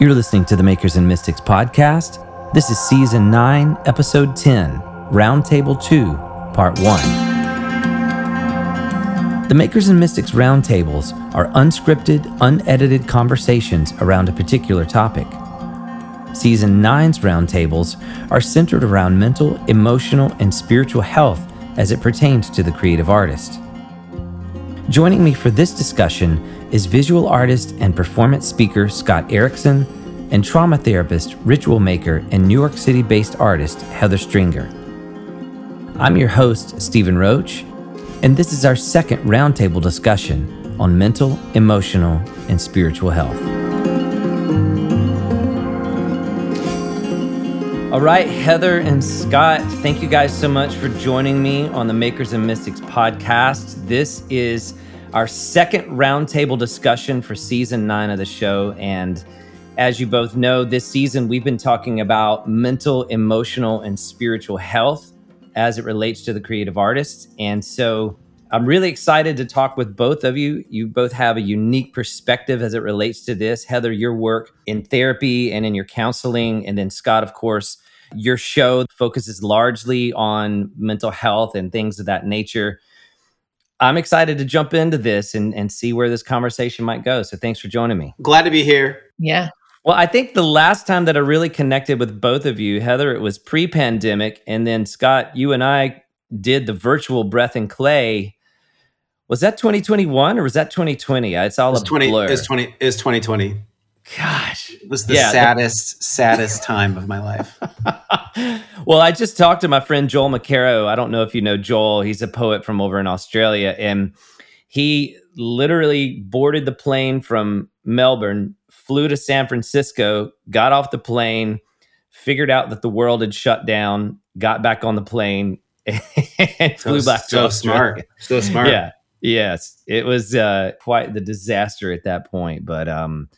You're listening to the Makers and Mystics podcast. This is season 9, episode 10, Roundtable 2, part 1. The Makers and Mystics roundtables are unscripted, unedited conversations around a particular topic. Season 9's roundtables are centered around mental, emotional, and spiritual health as it pertains to the creative artist. Joining me for this discussion is visual artist and performance speaker Scott Erickson and trauma therapist, ritual maker, and New York City based artist Heather Stringer. I'm your host, Stephen Roach, and this is our second roundtable discussion on mental, emotional, and spiritual health. All right, Heather and Scott, thank you guys so much for joining me on the Makers and Mystics podcast. This is our second roundtable discussion for season nine of the show. And as you both know, this season we've been talking about mental, emotional, and spiritual health as it relates to the creative artists. And so I'm really excited to talk with both of you. You both have a unique perspective as it relates to this. Heather, your work in therapy and in your counseling. And then Scott, of course, your show focuses largely on mental health and things of that nature. I'm excited to jump into this and, and see where this conversation might go. So thanks for joining me. Glad to be here. Yeah. Well, I think the last time that I really connected with both of you, Heather, it was pre pandemic. And then Scott, you and I did the virtual breath and clay was that 2021 or was that 2020? It's all it's a 20 blur. It's 20 it's 2020. Gosh. It was the Yeah, saddest saddest time of my life. well, I just talked to my friend Joel McKerrow. I don't know if you know Joel. He's a poet from over in Australia. And he literally boarded the plane from Melbourne, flew to San Francisco, got off the plane, figured out that the world had shut down, got back on the plane, and flew back to so Australia. smart. So smart. Yeah. Yes. It was uh, quite the disaster at that point. But um,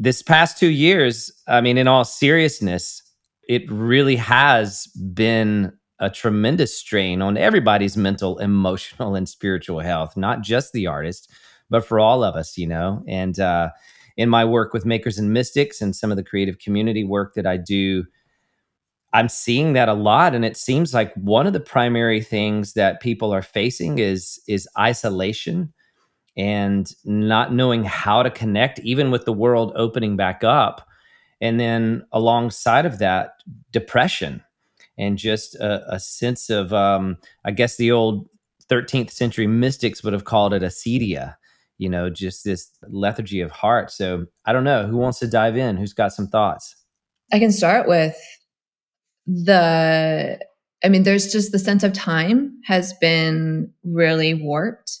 this past two years, I mean, in all seriousness, it really has been a tremendous strain on everybody's mental, emotional, and spiritual health, not just the artist, but for all of us, you know. And uh, in my work with Makers and Mystics and some of the creative community work that I do, I'm seeing that a lot, and it seems like one of the primary things that people are facing is is isolation and not knowing how to connect, even with the world opening back up. And then alongside of that, depression and just a, a sense of, um, I guess the old 13th century mystics would have called it acedia, you know, just this lethargy of heart. So I don't know who wants to dive in. Who's got some thoughts? I can start with the, I mean, there's just the sense of time has been really warped.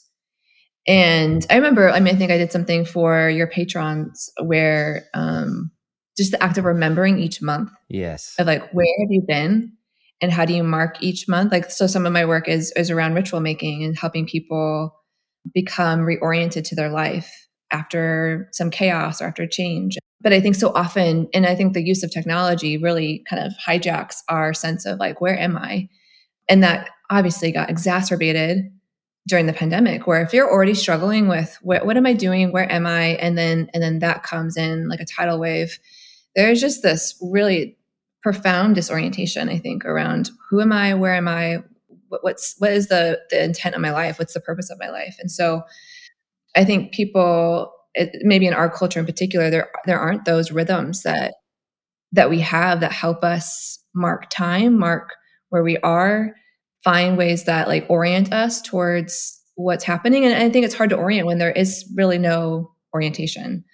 And I remember, I mean, I think I did something for your patrons where um, just the act of remembering each month Yes. of like, where have you been? And how do you mark each month? Like, so some of my work is is around ritual making and helping people become reoriented to their life after some chaos or after change. But I think so often, and I think the use of technology really kind of hijacks our sense of like, where am I? And that obviously got exacerbated during the pandemic, where if you're already struggling with what, what am I doing, where am I, and then and then that comes in like a tidal wave, there's just this really profound disorientation. I think around who am I, where am I, what, what's what is the the intent of my life, what's the purpose of my life, and so I think people, it, maybe in our culture in particular, there there aren't those rhythms that that we have that help us mark time, mark where we are, find ways that like orient us towards what's happening. And I think it's hard to orient when there is really no orientation.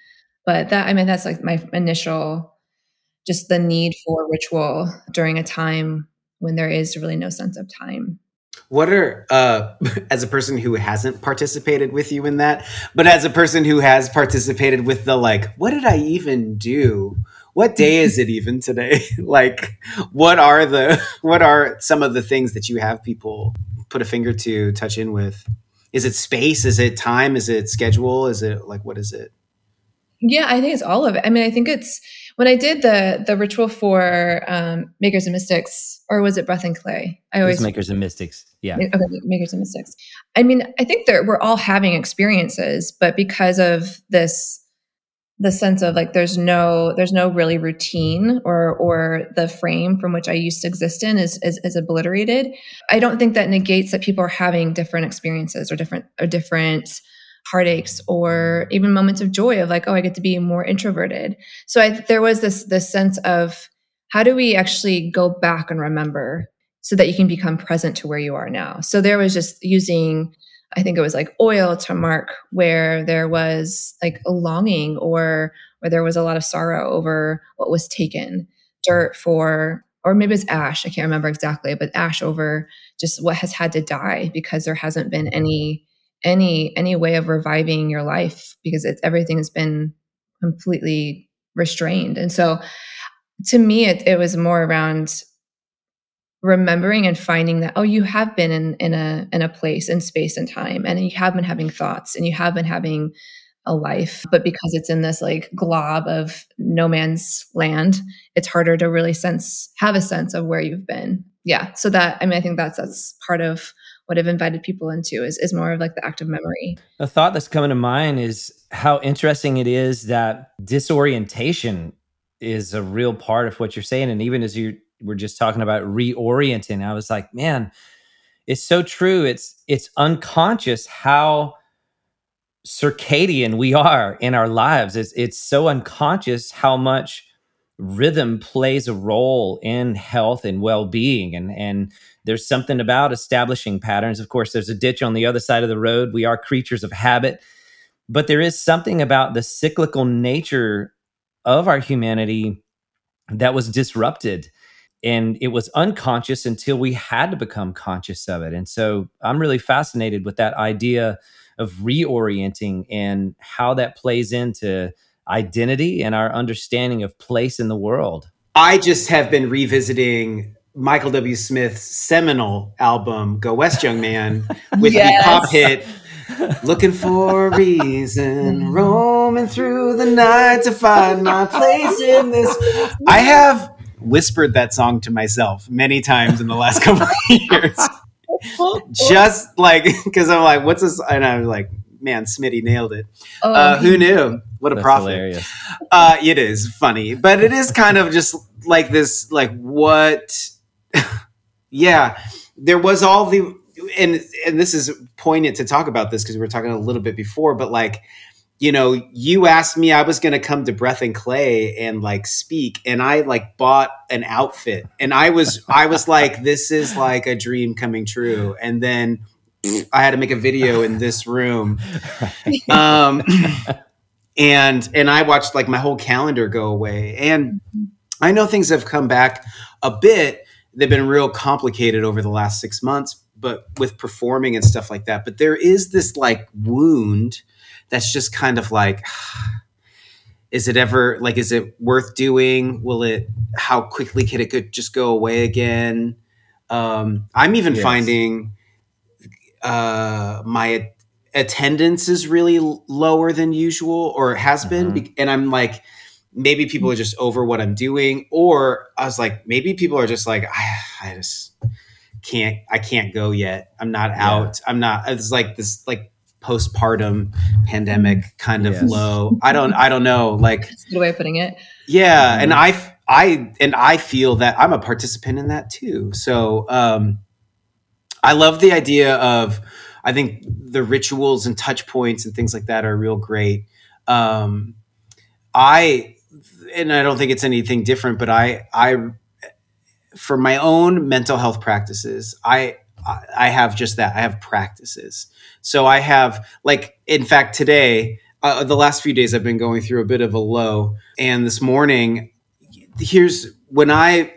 But that I mean that's like my initial just the need for ritual during a time when there is really no sense of time. What are uh as a person who hasn't participated with you in that, but as a person who has participated with the like, what did I even do? What day is it even today? like what are the what are some of the things that you have people put a finger to touch in with? Is it space? Is it time? Is it schedule? Is it like what is it? Yeah, I think it's all of it. I mean, I think it's when I did the the ritual for um, Makers and Mystics, or was it Breath and Clay? I Those always makers and mystics. Yeah. okay, Makers and Mystics. I mean, I think that we're all having experiences, but because of this the sense of like there's no there's no really routine or or the frame from which I used to exist in is, is is obliterated. I don't think that negates that people are having different experiences or different or different heartaches or even moments of joy of like oh I get to be more introverted. So I there was this this sense of how do we actually go back and remember so that you can become present to where you are now. So there was just using I think it was like oil to mark where there was like a longing or where there was a lot of sorrow over what was taken, dirt for, or maybe it's ash, I can't remember exactly, but ash over just what has had to die because there hasn't been any any any way of reviving your life because it's everything has been completely restrained. And so to me it, it was more around remembering and finding that oh you have been in in a in a place in space and time and you have been having thoughts and you have been having a life but because it's in this like glob of no man's land it's harder to really sense have a sense of where you've been. Yeah so that i mean i think that's that's part of what i've invited people into is is more of like the active memory. A thought that's coming to mind is how interesting it is that disorientation is a real part of what you're saying and even as you we're just talking about reorienting. I was like, man, it's so true. It's it's unconscious how circadian we are in our lives. It's it's so unconscious how much rhythm plays a role in health and well-being and and there's something about establishing patterns of course there's a ditch on the other side of the road we are creatures of habit but there is something about the cyclical nature of our humanity that was disrupted and it was unconscious until we had to become conscious of it and so i'm really fascinated with that idea of reorienting and how that plays into identity and our understanding of place in the world i just have been revisiting michael w smith's seminal album go west young man with yes. the pop hit Looking for a reason, roaming through the night to find my place in this. I have whispered that song to myself many times in the last couple of years. Just like because I'm like, what's this? And I'm like, man, Smitty nailed it. Oh, uh, who knew? What a prophet! Uh, it is funny, but it is kind of just like this. Like what? yeah, there was all the and and this is poignant to talk about this because we were talking a little bit before, but like you know, you asked me I was going to come to Breath and Clay and like speak and I like bought an outfit and I was I was like this is like a dream coming true and then I had to make a video in this room. Um and and I watched like my whole calendar go away and I know things have come back a bit. They've been real complicated over the last 6 months but with performing and stuff like that. But there is this like wound that's just kind of like is it ever like is it worth doing will it how quickly can it could just go away again um i'm even yes. finding uh my attendance is really lower than usual or has been uh-huh. and i'm like maybe people are just over what i'm doing or i was like maybe people are just like i, I just can't i can't go yet i'm not yeah. out i'm not it's like this like postpartum pandemic kind of yes. low. I don't I don't know like That's a good way of putting it. Yeah, and. I I and I feel that I'm a participant in that too. So um I love the idea of I think the rituals and touch points and things like that are real great. Um I and I don't think it's anything different, but I I for my own mental health practices, I I have just that. I have practices. So I have, like, in fact, today, uh, the last few days, I've been going through a bit of a low. And this morning, here's when I,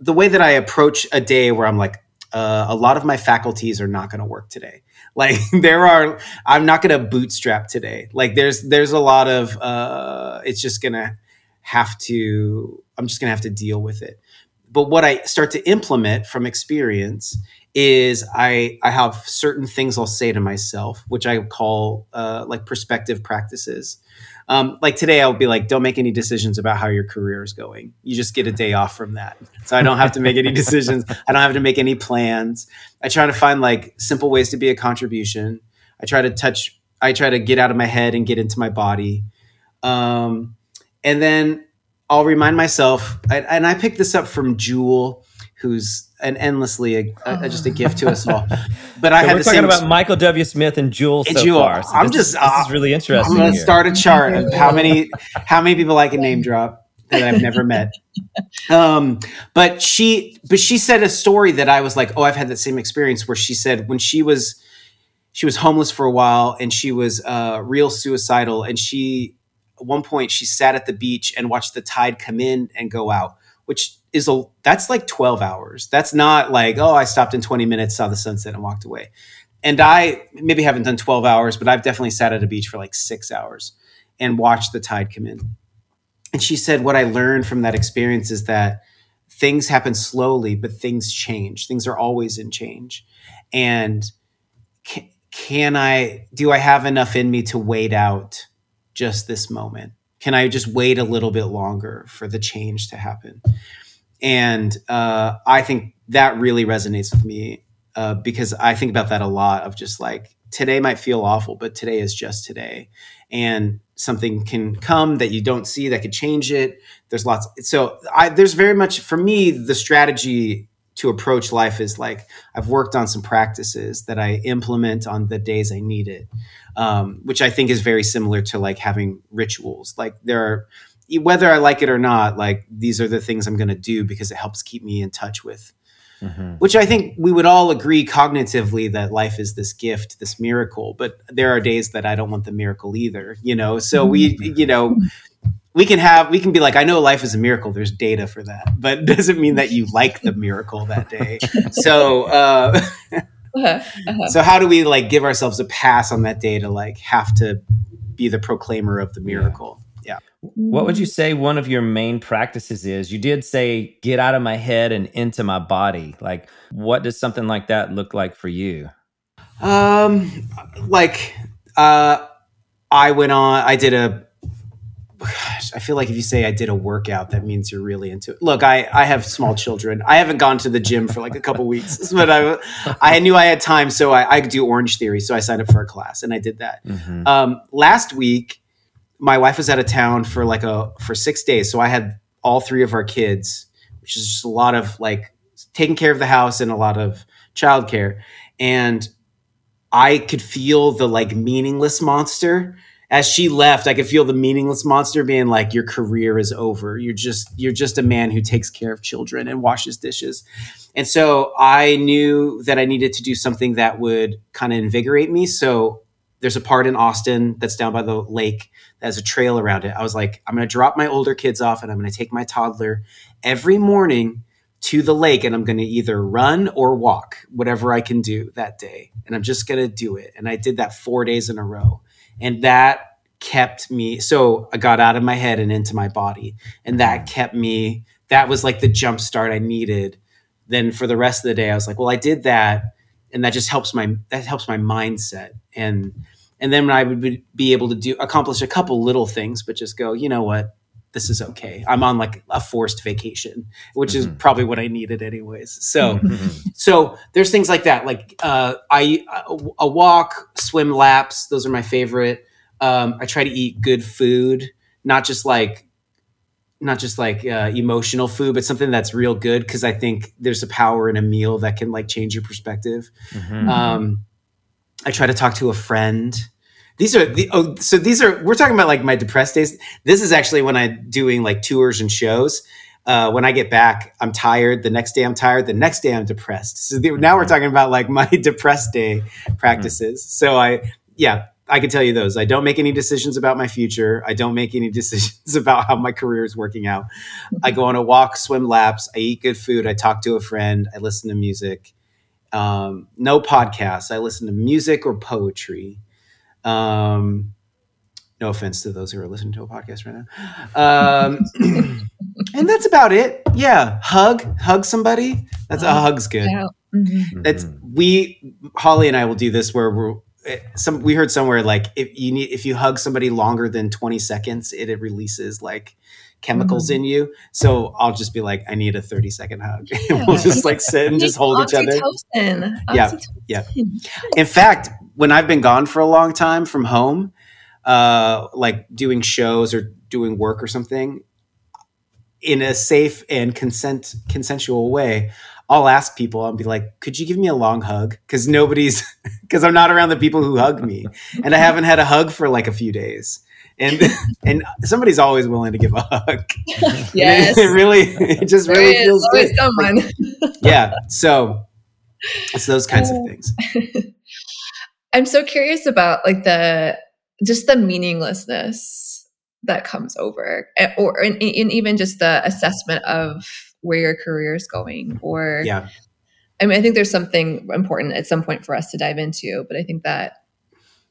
the way that I approach a day where I'm like, uh, a lot of my faculties are not going to work today. Like there are, I'm not going to bootstrap today. Like there's, there's a lot of, uh, it's just going to have to, I'm just going to have to deal with it but what I start to implement from experience is I I have certain things I'll say to myself, which I call uh, like perspective practices. Um, like today, I'll be like, don't make any decisions about how your career is going. You just get a day off from that. So I don't have to make any decisions. I don't have to make any plans. I try to find like simple ways to be a contribution. I try to touch, I try to get out of my head and get into my body. Um, and then I'll remind myself, I, and I picked this up from Jewel, who's an endlessly a, a, just a gift to us all. But I So had we're talking about Michael W. Smith and Jewel And so Jewel. far. So I'm this is- just, this uh, is really interesting. I'm going to start a chart of how many how many people I can name drop that I've never met. Um, but she but she said a story that I was like, oh, I've had that same experience where she said when she was she was homeless for a while and she was uh, real suicidal and she at one point she sat at the beach and watched the tide come in and go out, which is a that's like 12 hours. That's not like, oh, I stopped in 20 minutes, saw the sunset and walked away. And I maybe haven't done 12 hours, but I've definitely sat at a beach for like six hours and watched the tide come in. And she said, What I learned from that experience is that things happen slowly, but things change. Things are always in change. And can, can I, do I have enough in me to wait out just this moment? Can I just wait a little bit longer for the change to happen? And uh, I think that really resonates with me uh, because I think about that a lot of just like today might feel awful, but today is just today. And something can come that you don't see that could change it. There's lots. So I, there's very much for me, the strategy to approach life is like I've worked on some practices that I implement on the days I need it, um, which I think is very similar to like having rituals. Like there are, whether I like it or not, like these are the things I'm going to do because it helps keep me in touch with Mhm. which I think we would all agree cognitively that life is this gift, this miracle. But there are days that I don't want the miracle either, you know. So we, you know, we can have we can be like, I know life is a miracle. There's data for that, but it doesn't mean that you like the miracle that day. So, uh, Uh-huh, uh-huh. so how do we like give ourselves a pass on that day to like have to be the proclaimer of the miracle? Yeah. What would you say one of your main practices is? You did say get out of my head and into my body. Like, what does something like that look like for you? Um, like, uh, I went on. I did a. Gosh, I feel like if you say I did a workout, that means you're really into it. Look, I I have small children. I haven't gone to the gym for like a couple weeks, but I I knew I had time, so I, I do Orange Theory. So I signed up for a class and I did that. Mhm. Um, last week, my wife was out of town for like a for six days, so I had all three of our kids, which is just a lot of like taking care of the house and a lot of childcare, and I could feel the like meaningless monster as she left. I could feel the meaningless monster being like, "Your career is over. You're just you're just a man who takes care of children and washes dishes." And so I knew that I needed to do something that would kind of invigorate me. So there's a part in Austin that's down by the lake that has a trail around it. I was like, I'm going to drop my older kids off and I'm going to take my toddler every morning to the lake and I'm going to either run or walk, whatever I can do that day. And I'm just going to do it. And I did that four days in a row. And that kept me, so I got out of my head and into my body. And that mm-hmm. kept me, that was like the jump start I needed. Then for the rest of the day, I was like, well, I did that. And that just helps my, that helps my mindset. And, and then I would be- be able to do, accomplish a couple little things, but just go, you know what? This is okay. I'm on like a forced vacation, which is Mhm. probably what I needed anyways. So, Mhm. so there's things like that like uh, i a, a walk swim laps those are my favorite um, i try to eat good food not just like not just like uh, emotional food but something that's real good because i think there's a power in a meal that can like change your perspective Mhm. um, I try to talk to a friend. These are the oh, so these are we're talking about like my depressed days. This is actually when I'm doing like tours and shows. Uh, when I get back, I'm tired. The next day, I'm tired. The next day, I'm depressed. So the, now we're talking about like my depressed day practices. So I, yeah, I can tell you those. I don't make any decisions about my future. I don't make any decisions about how my career is working out. I go on a walk, swim laps. I eat good food. I talk to a friend. I listen to music um, no podcasts. I listen to music or poetry. Um, no offense to those who are listening to a podcast right now. Um, and that's about it. Yeah, hug, hug somebody. That's a hug's good. Yeah. Mhm. That's we Holly and I will do this where we're eh, some we heard somewhere like if you need if you hug somebody longer than 20 seconds it, it releases like chemicals in you so i'll just be like i need a 30 second hug and we'll just like sit and just hold each other Oxytocin. Yeah, yeah. in fact when i've been gone for a long time from home uh, like doing shows or doing work or something in a safe and consent consensual way, I'll ask people, I'll be like, could you give me a long hug? Because nobody's, because I'm not around the people who hug me. And I haven't had a hug for like a few days. And and somebody's always willing to give a hug. Yes. It, it really, it just There really is feels always good. someone. Yeah. So it's those kinds of things. I'm so curious about like the just the meaninglessness that comes over, eh, or and, and even just the assessment of where your career is going. Or Yeah. I mean, I think there's something important at some point for us to dive into, but I think that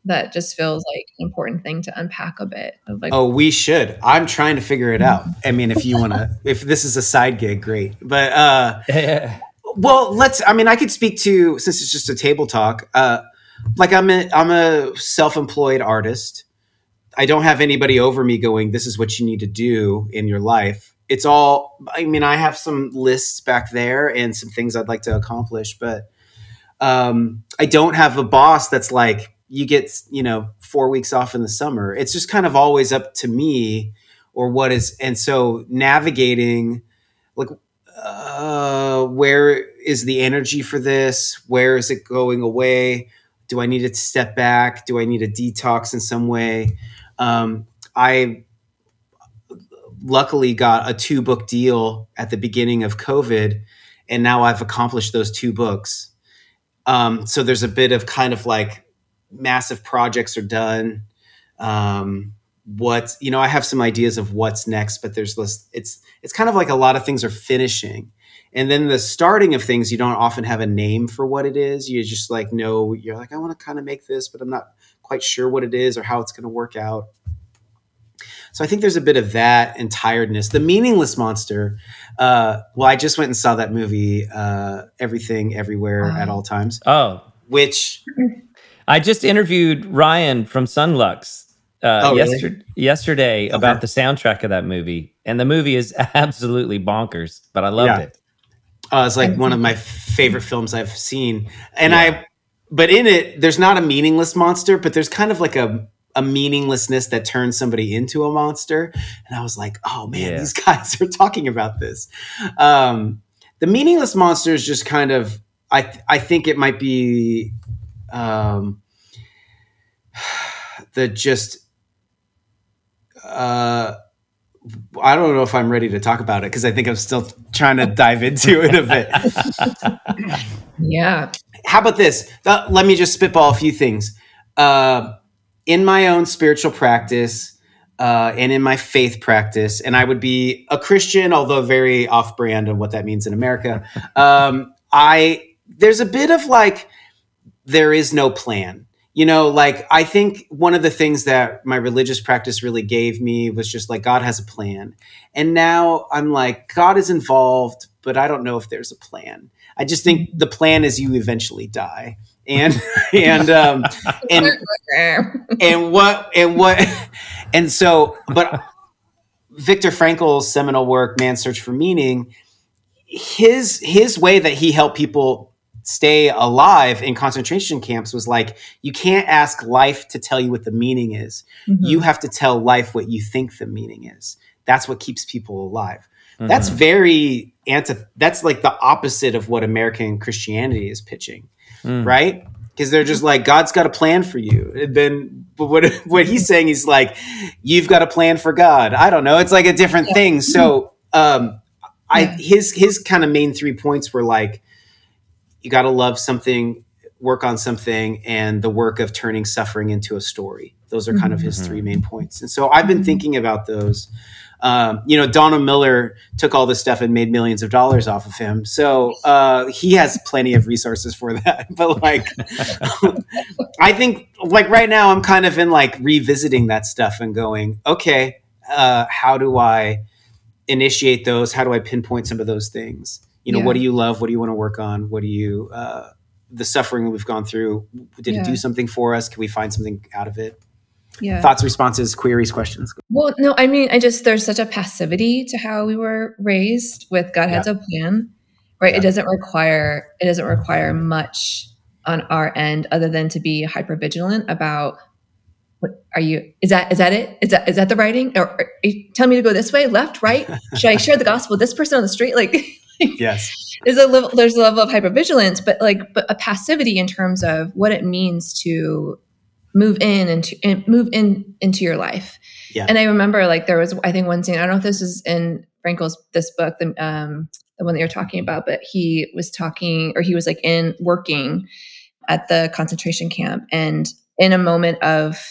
that just feels like an important thing to unpack a bit of like Oh, we should. I'm trying to figure it out. I mean, if you want to, if this is a side gig, great. But uh, Well, let's. I mean, I could speak to since it's just a table talk. Uh, like I'm a I'm a self employed artist. I don't have anybody over me going. This is what you need to do in your life. It's all. I mean, I have some lists back there and some things I'd like to accomplish, but um, I don't have a boss that's like you get you know four weeks off in the summer. It's just kind of always up to me or what is. And so navigating like uh, where is the energy for this? Where is it going away? Do I need to step back? Do I need a detox in some way? Um, I luckily got a two book deal at the beginning of COVID, and now I've accomplished those two books. Um, so there's a bit of kind of like massive projects are done. Um, what you know, I have some ideas of what's next, but there's less. It's it's kind of like a lot of things are finishing, and then the starting of things you don't often have a name for what it is. You just like know you're like I want to kind of make this, but I'm not quite sure what it is or how it's going to work out. So I think there's a bit of that and tiredness. The meaningless monster. Uh, well, I just went and saw that movie, uh, Everything, Everywhere, Wow. at all times, Oh, which I just interviewed Ryan from Son Lux uh, Oh, really? yester- yesterday about the soundtrack of that movie, and the movie is absolutely bonkers. But I loved Yeah. it. Uh, it's like one of my favorite films I've seen, and I. But in it, there's not a meaningless monster, but there's kind of like a a meaninglessness that turns somebody into a monster. And I was like, oh man, Yeah. these guys are talking about this. Um, the meaningless monster is just kind of. I th- I think it might be. Um, the just. Uh, I don't know if I'm ready to talk about it because I think I'm still trying to dive into it a bit. yeah. How about this? Uh, let me just spitball a few things. Uh, in my own spiritual practice uh, and in my faith practice, and I would be a Christian, although very off brand on what that means in America. Um, I there's a bit of like there is no plan. You know, like I think one of the things that my religious practice really gave me was just like God has a plan. And now I'm like, God is involved, but I don't know if there's a plan. I just think the plan is you eventually die. And and um and and what and what and so but Viktor Frankl's seminal work Man's Search for Meaning his his way that he helped people stay alive in concentration camps was like you can't ask life to tell you what the meaning is. Mhm. you have to tell life what you think the meaning is. That's what keeps people alive. That's Mhm. very anti that's like the opposite of what american christianity is pitching Mm. right? Because they're just like god's got a plan for you. And then but what what he's saying is like you've got a plan for god. I don't know. It's like a different thing. So um i his his kind of main three points were like you got to love something work on something and the work of turning suffering into a story those are kind of his three main points and so i've been thinking about those um, you know, Donald Miller took all this stuff and made millions of dollars off of him. So uh, he has plenty of resources for that. But like, I think like right now, I'm kind of in like revisiting that stuff and going, okay, uh, how do I initiate those? How do I pinpoint some of those things? You know, Yeah. what do you love? What do you want to work on? What do you, uh, the suffering we've gone through, did Yeah. it do something for us? Can we find something out of it? Yeah. Thoughts, responses, queries, questions. Well, no, I mean, I just there's such a passivity to how we were raised with God has a plan, right? It doesn't require it doesn't require much on our end other than to be hyper vigilant about what are you is that is that it is that is that the writing or, or tell me to go this way left right should i share the gospel with this person on the street like yes there's a level there's a level of hypervigilance but like but a passivity in terms of what it means to move in and to and move in into your life Yeah. and i remember like there was i think one scene i don't know if this is in frankl's this book the um the one that you're talking about but he was talking or he was like in working at the concentration camp and in a moment of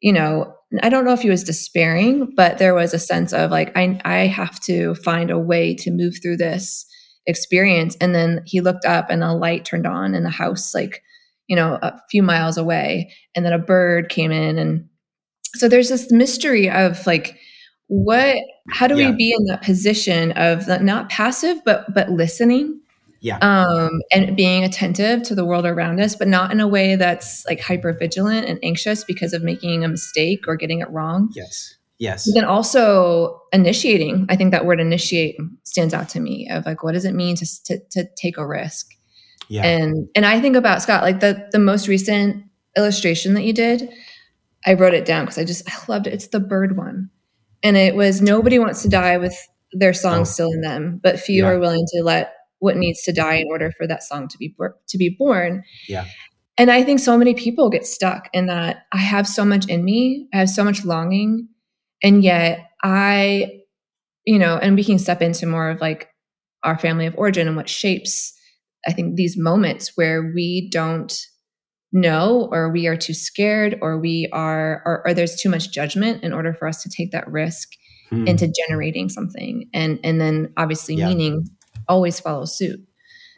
you know i don't know if he was despairing but there was a sense of like i i have to find a way to move through this experience. And then he looked up and a light turned on in the house like you know a few miles away. And then a bird came in. And so there's this mystery of like what how do Yeah. we be in that position of not passive but but listening Yeah. um and being attentive to the world around us but not in a way that's like hyper vigilant and anxious because of making a mistake or getting it wrong Yes. Yes. but then also initiating i think that word initiate stands out to me of like what does it mean to to, to take a risk Yeah. and and i think about scott like the the most recent illustration that you did i wrote it down because i just i loved it it's the bird one and it was nobody wants to die with their song Oh. still in them but few Yeah. are willing to let what needs to die in order for that song to be to be born Yeah. and i think so many people get stuck in that i have so much in me i have so much longing and yet i you know and we can step into more of like our family of origin and what shapes i think these moments where we don't know or we are too scared or we are or, or there's too much judgment in order for us to take that risk Hmm. into generating something and and then obviously Yeah. meaning always follow suit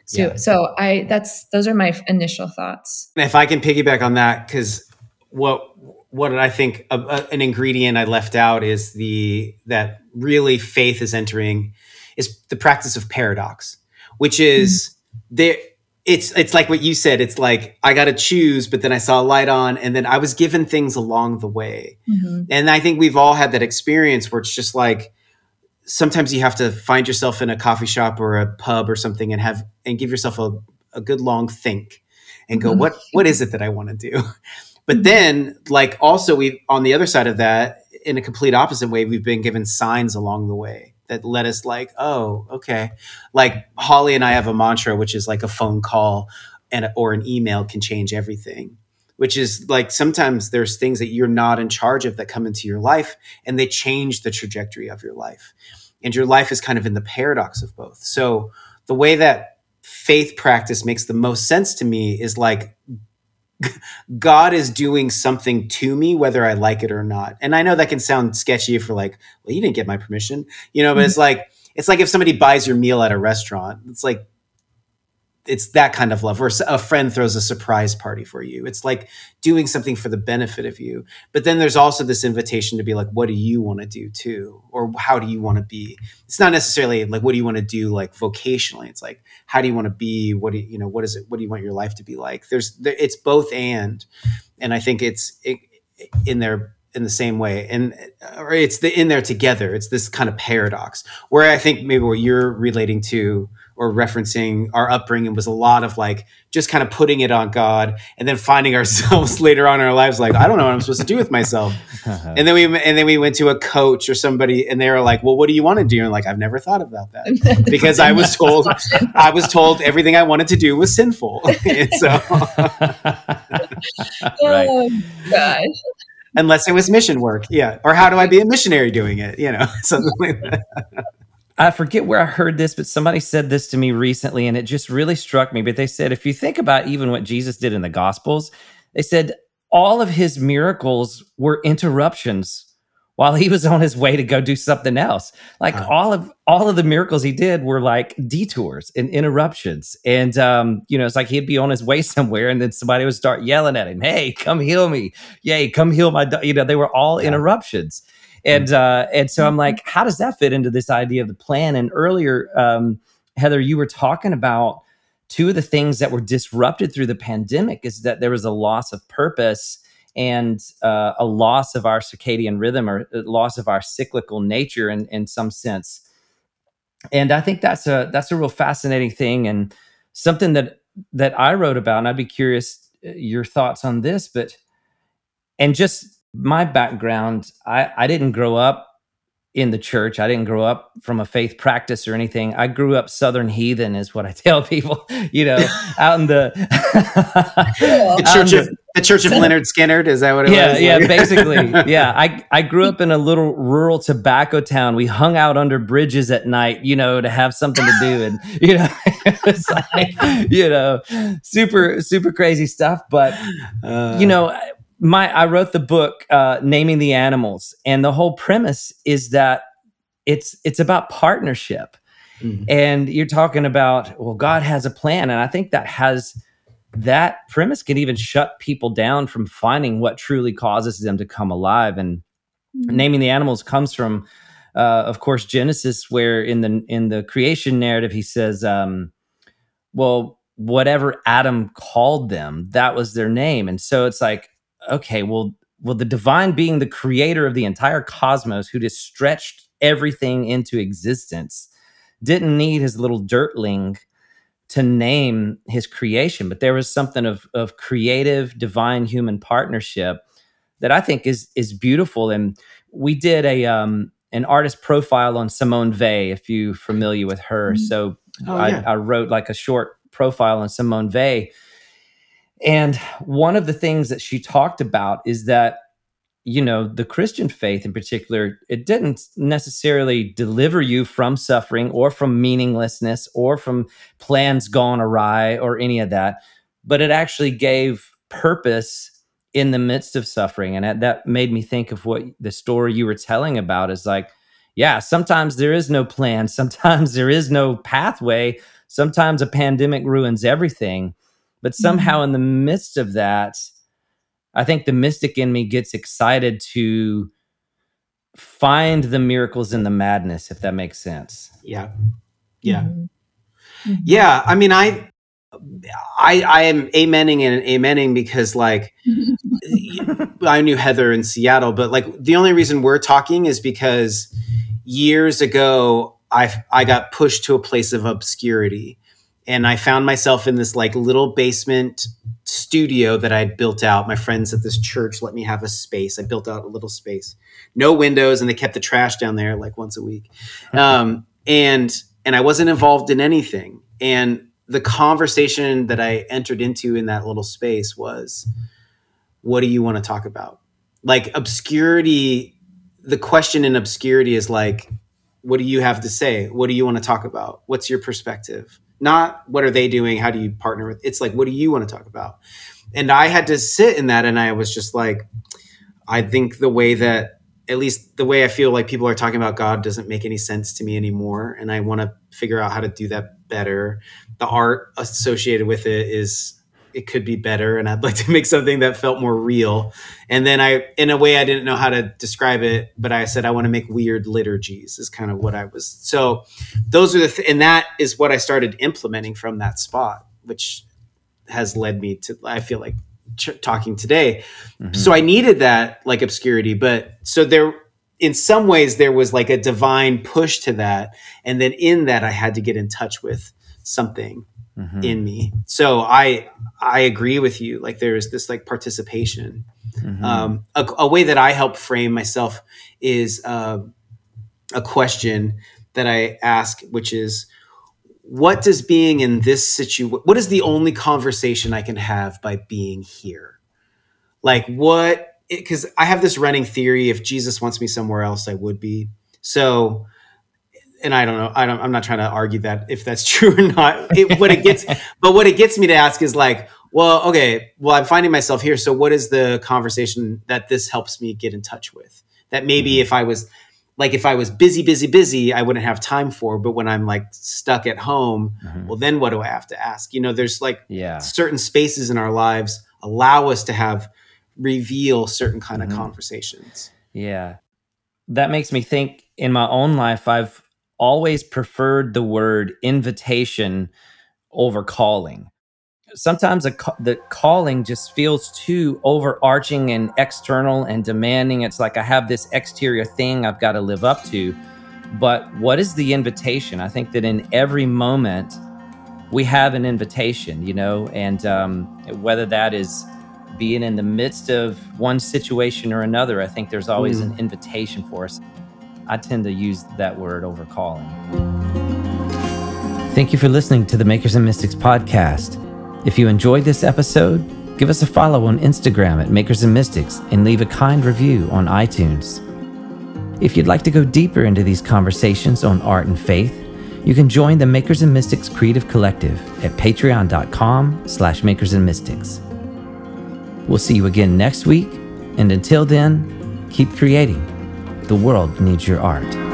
so Yeah. so i that's those are my initial thoughts if I can piggyback on that, because what what did I think a, a- an ingredient I left out is the that really faith is entering is the practice of paradox, which hmm. is there. It's it's like what you said. It's like I got to choose, but then I saw a light on, and then I was given things along the way. Mm-hmm. And I think we've all had that experience where it's just like sometimes you have to find yourself in a coffee shop or a pub or something and have and give yourself a, a good long think and go, Mhm. what what is it that I want to do? But Mhm. then like also we on the other side of that, in a complete opposite way, we've been given signs along the way that let us like, oh, okay. Like Holly and I have a mantra, which is like a phone call and or an email can change everything which is like sometimes there's things that you're not in charge of that come into your life and they change the trajectory of your life. And your life is kind of in the paradox of both. So the way that faith practice makes the most sense to me is like God is doing something to me, whether I like it or not. And I know that can sound sketchy for like, well, you didn't get my permission, you know, but mm-hmm. it's like, it's like if somebody buys your meal at a restaurant, it's like, it's that kind of love, or a friend throws a surprise party for you. It's like doing something for the benefit of you. But then there's also this invitation to be like, what do you want to do too? Or how do you want to be? It's not necessarily like, what do you want to do like vocationally? It's like, how do you want to be? What do you, you know, what is it? What do you want your life to be like? There's, there, it's both and. And I think it's it, in there in the same way. And, or it's the in there together. It's this kind of paradox where I think maybe what you're relating to or referencing our upbringing was a lot of like just kind of putting it on God and then finding ourselves later on in our lives like I don't know what I'm supposed to do with myself. And then we and then we went to a coach or somebody and they were like, "Well, what do you want to do?" And like, "I've never thought about that." Because I was told I was told everything I wanted to do was sinful. and so right. oh gosh unless it was mission work, yeah. Or how do I be a missionary doing it? You know, something like that. I forget where I heard this, but somebody said this to me recently and it just really struck me. But they said, if you think about even what Jesus did in the Gospels, they said all of his miracles were interruptions while he was on his way to go do something else. Like all of all of the miracles he did were like detours and interruptions. And um, you know, it's like he'd be on his way somewhere and then somebody would start yelling at him, Hey, come heal me. Yay, come heal my do-" you know, they were all Yeah. interruptions and uh, and so I'm like, how does that fit into this idea of the plan? And earlier, um, Heather, you were talking about two of the things that were disrupted through the pandemic is that there was a loss of purpose and uh, a loss of our circadian rhythm or loss of our cyclical nature in, in some sense. And I think that's a that's a real fascinating thing and something that that I wrote about. And I'd be curious uh, your thoughts on this, but and just my background, I, I didn't grow up in the church. I didn't grow up from a faith practice or anything. I grew up Southern heathen, is what I tell people. You know, out in the, the church of the Church of Lynyrd Skynyrd. Is that what it yeah, was? Yeah, yeah, basically. Yeah, I I grew up in a little rural tobacco town. We hung out under bridges at night, you know, to have something to do, and you know, it's like you know, super super crazy stuff. But uh, you know, my I wrote the book uh, naming the animals, and the whole premise is that it's it's about partnership, mm-hmm. and you're talking about well, God has a plan, and I think that has that premise can even shut people down from finding what truly causes them to come alive, and mm-hmm. naming the animals comes from. Uh, of course, Genesis, where in the in the creation narrative, he says, um, "Well, whatever Adam called them, that was their name." And so it's like okay, well, well, the divine being the creator of the entire cosmos, who just stretched everything into existence, didn't need his little dirtling to name his creation, but there was something of of creative, divine human partnership that I think is is beautiful. And we did a um, an artist profile on Simone Weil, if you're familiar with her. Mm-hmm. So oh, I, yeah. I wrote like a short profile on Simone Weil and one of the things that she talked about is that, you know, the Christian faith in particular, it didn't necessarily deliver you from suffering or from meaninglessness or from plans gone awry or any of that, but it actually gave purpose in the midst of suffering. And that made me think of what the story you were telling about is like, yeah, sometimes there is no plan, sometimes there is no pathway, sometimes a pandemic ruins everything but somehow, mm-hmm. in the midst of that, I think the mystic in me gets excited to find the miracles in the madness, if that makes sense. Yeah. Yeah. Mm-hmm. mm-hmm. Yeah. I mean, I, I, I am amening and amening because like I knew Heather in Seattle, but like the only reason we're talking is because years ago I I got pushed to a place of obscurity and I found myself in this like little basement studio that I'd built out. My friends at this church let me have a space. I built out a little space, no windows, and they kept the trash down there like once a week. Um, and and I wasn't involved in anything. And the conversation that I entered into in that little space was, "What do you want to talk about?" Like obscurity. The question in obscurity is like, "What do you have to say? What do you want to talk about? What's your perspective?" Not what are they doing how do you partner with it's like what do you want to talk about? And i had to sit in that and i was just like i think the way that at least the way i feel like people are talking about god doesn't make any sense to me anymore and i want to figure out how to do that better. The art associated with it is it could be better and I'd like to make something that felt more real. And then I in a way I didn't know how to describe it, but I said I want to make weird liturgies is kind of what I was. So those are the th- and that is what I started implementing from that spot, which has led me to I feel like ch- talking today. Mm-hmm. So I needed that like obscurity, but so there in some ways there was like a divine push to that and then in that I had to get in touch with something mm-hmm. in me. So I I agree with you. Like there's this like participation. Mm-hmm. Um, a, a, way that I help frame myself is uh, a question that I ask, which is, what does being in this situation? What is the only conversation I can have by being here? Like what? Because I have this running theory: if Jesus wants me somewhere else, I would be. So and I don't know. I don't, I'm not trying to argue that if that's true or not. It, what it gets, but what it gets me to ask is like, well, okay, well, I'm finding myself here. So, what is the conversation that this helps me get in touch with? That maybe mm-hmm. if I was like, if I was busy, busy, busy, I wouldn't have time for. But when I'm like stuck at home, mm-hmm. well, then what do I have to ask? You know, there's like yeah. certain spaces in our lives allow us to have reveal certain kind mm-hmm. of conversations. Yeah, that makes me think. In my own life, I've always preferred the word invitation over calling. Sometimes a, the calling just feels too overarching and external and demanding. It's like I have this exterior thing I've got to live up to. But what is the invitation? I think that in every moment, we have an invitation, you know, and um, whether that is being in the midst of one situation or another, I think there's always Mm. an invitation for us. I tend to use that word over calling. Thank you for listening to the Makers and Mystics podcast. If you enjoyed this episode, give us a follow on Instagram at Makers and Mystics and leave a kind review on iTunes. If you'd like to go deeper into these conversations on art and faith, you can join the Makers and Mystics Creative Collective at patreon.com slash makers and mystics. We'll see you again next week, and until then, keep creating. The world needs your art.